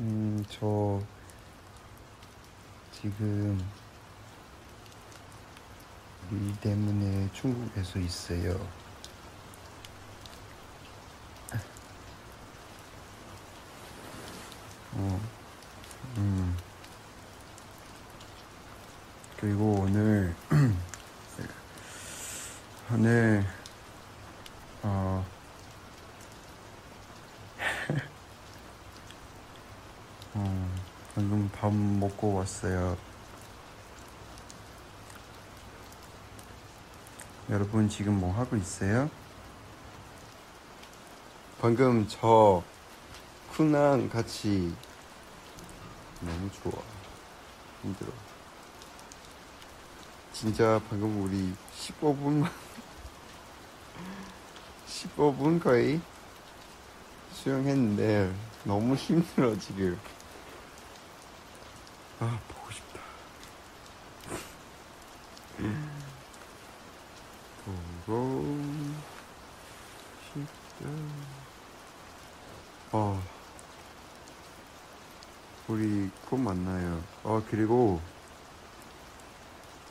음, 저 지금 일 때문에 중국에서 있어요. 어, 음. 그리고 오늘 오늘 어 어, 방금 밥 먹고 왔어요. 여러분 지금 뭐 하고 있어요? 방금 저 쿤랑 같이 너무 좋아. 힘들어. 진짜 방금 우리 15분만 15분 거의 수영했는데 너무 힘들어 지금. 아 보고 싶다. 보고 싶다. 어. 우리 곧 만나요. 어 그리고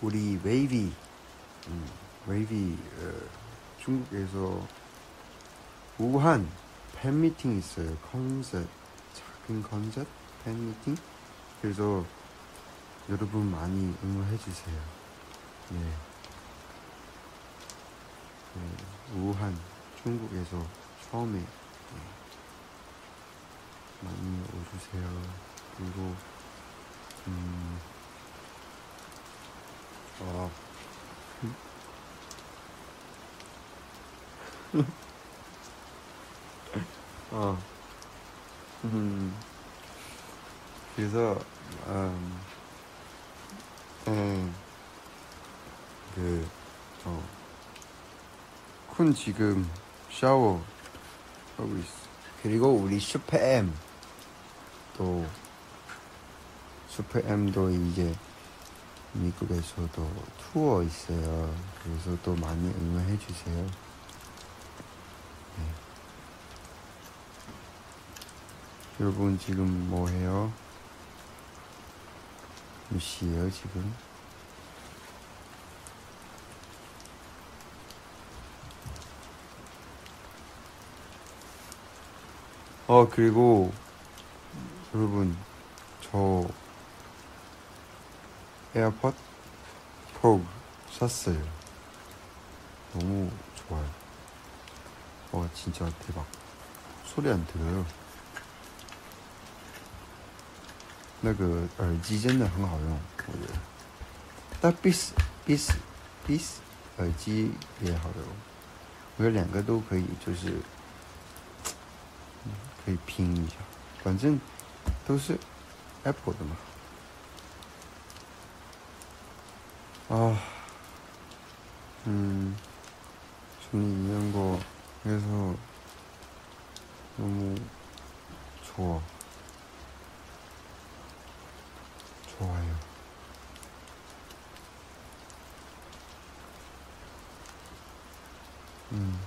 우리 웨이비, 음, 웨이비 어, 중국에서 우한 팬미팅 있어요. 컨셉 작은 컨셉 팬미팅. 그래서 여러분 많이 응원해 주세요. 네. 네, 우한 중국에서 처음에 네, 많이 오주세요. 그리고 음, 아, 어, 음, 그래서 음, 음, 그, 어, 쿤 지금 샤워 하고 있어. 그리고 우리 슈퍼엠 또 슈퍼엠도 이제 미국에서도 투어 있어요. 그래서 또 많이 응원해 주세요. 네. 여러분 지금 뭐 해요? 몇 시예요 지금? 어 그리고 여러분 저 에어팟 프로 샀어요. 너무 좋아요. 와 진짜 대박. 소리 안 들어요. 那个耳机真的很好用，我觉得。但 Beats Beats Beats 耳机也好用，我觉得两个都可以，就是可以拼一下，反正都是 Apple 的嘛。啊，嗯，从你用过那时候，那么错。 좋아요. 음.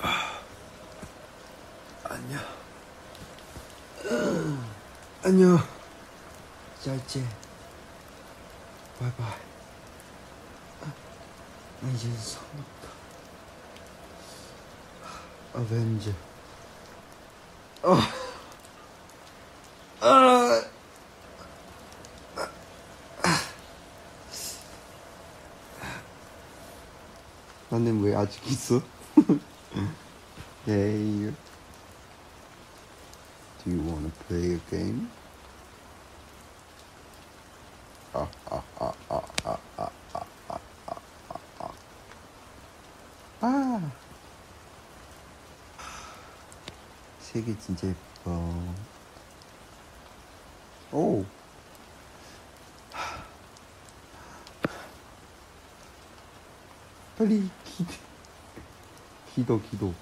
아, 안녕. 안녕. 再见. 바이바이. 나 이제 성났다. 어벤져. 어. 아. 나는 왜 아직 있어? Hey. Do you want to play a game? 진짜 예뻐. 오. 빨리 기, 기도, 기도.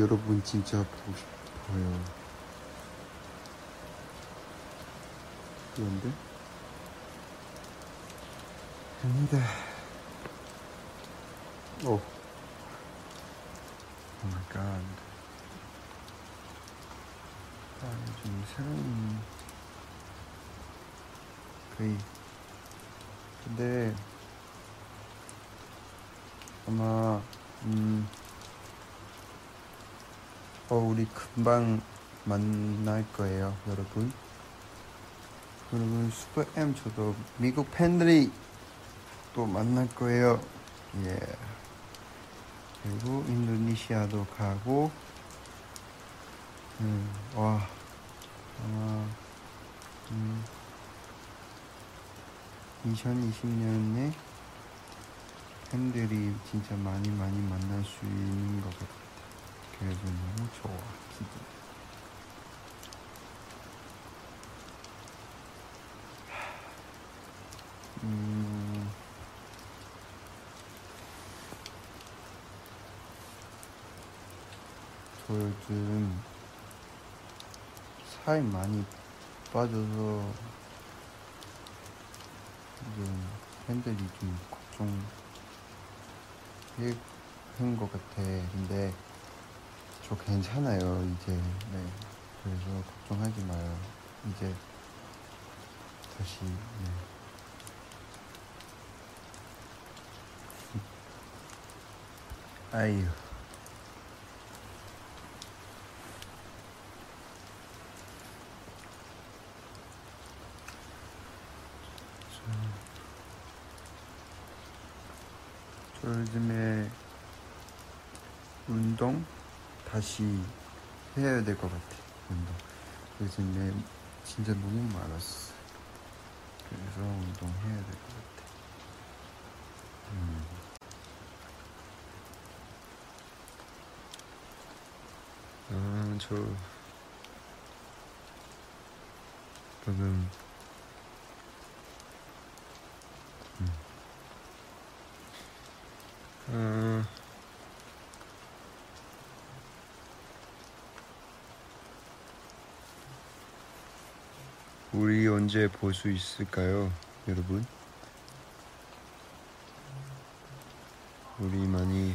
여러분 진짜 보고 싶어요. 그런데? 아니다. 오. 오 마이 갓. 아, 요즘 새로운 거의 근데 아마 음 어, 우리 금방 만날 거예요, 여러분. 여러분 슈퍼 M 저도 미국 팬들이 또 만날 거예요. 예. 그리고 인도네시아도 가고 음, 와 아마 음, 2020년에 팬들이 진짜 많이 많이 만날 수 있는 것 같아. 그래서 너무 좋아, 진짜. 음, 저 요즘 살 많이 빠져서 좀 팬들이 좀 걱정한 것 같아. 근데 저 괜찮아요, 이제. 네. 그래서 걱정하지 마요. 이제 다시, 네. 아유. 저, 저 요즘에 운동 다시 해야 될 것 같아. 운동. 요즘에 진짜 너무 많았어. 그래서 운동해야 될 것 같아. 음. 아, 저 방금 음. 아, 우리 언제 볼 수 있을까요, 여러분? 우리 많이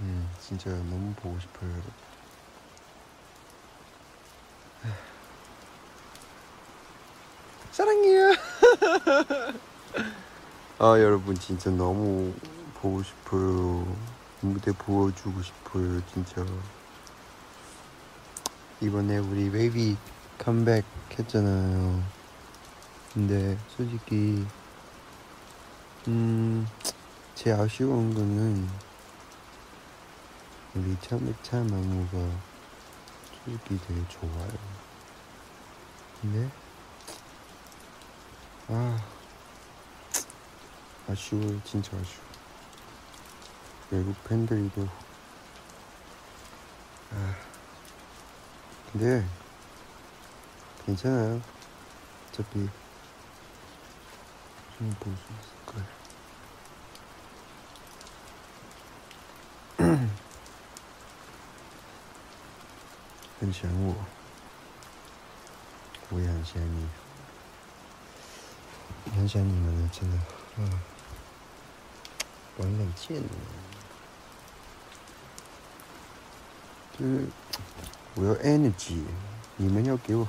음, 진짜 너무 보고 싶어요, 여러분. 사랑해요. 아, 여러분 진짜 너무 보고 싶어요. 무대 보여주고 싶어요, 진짜. 이번에 우리 베이비 컴백 했잖아요. 근데 솔직히 음, 제 아쉬운 거는 우리 참백찬 나무가 솔직히 되게 좋아요. 근데 아 아쉬워요, 진짜 아쉬워. 외국 팬들도 아 근데 你真的，这边。嗯，不是很想。很想我。我也很想你。很想你们呢，真的。嗯。我很贱呢。就是，我要 energy，你们要给我。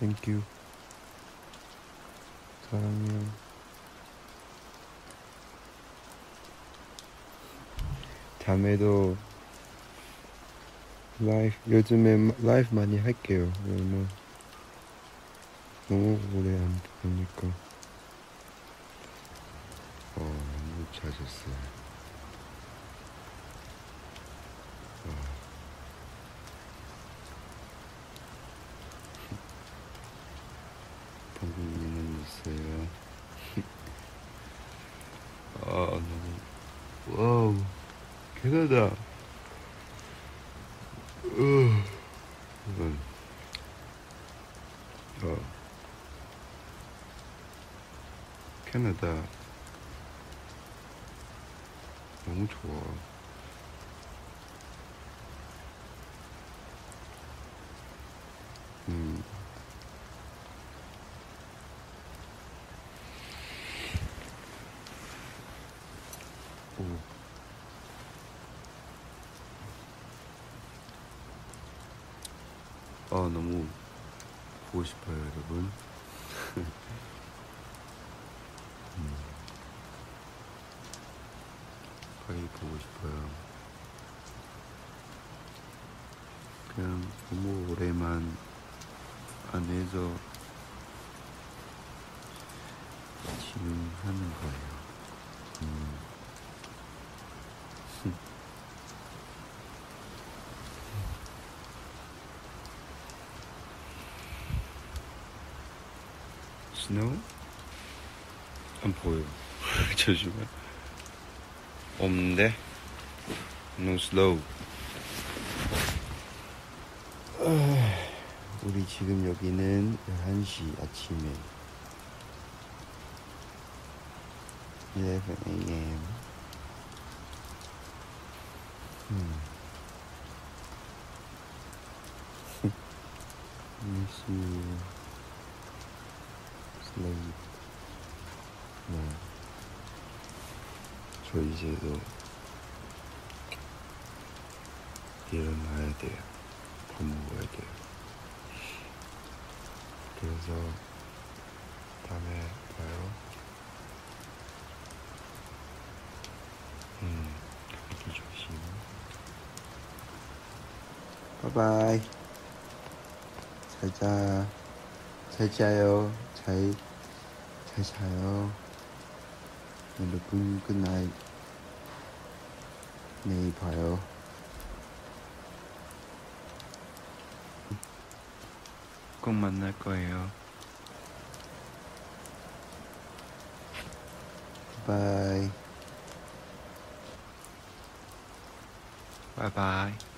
Thank you 사랑해요. 다음에도 라이브 요즘에 라이브 많이 할게요. 너무 너무 오래 안 보니까. 어못 찾았어요. 캐나다. 어, 이건, 어, 캐나다. 너무 좋아. 음. 오. 아, 너무 보고 싶어요, 여러분. 음. 빨리 보고 싶어요. 그냥 너무 오래만 안에서 지금 하는 거예요. 음. 스노우? 안 보여. 잠시만. 없는데? No slow. 우리 지금 여기는 11시 아침에 11 a.m. Sleep. 네. 저 이제도 일어나야 돼요. 밥 먹어야 돼요. 그래서 다음에 봐요. 음, 감기 조심. Bye bye. 잘 자. 잘 자요. 잘, 잘 자요. 여러분, good night. 내일 봐요. 꼭 만날 거예요. 바이. 바이바이.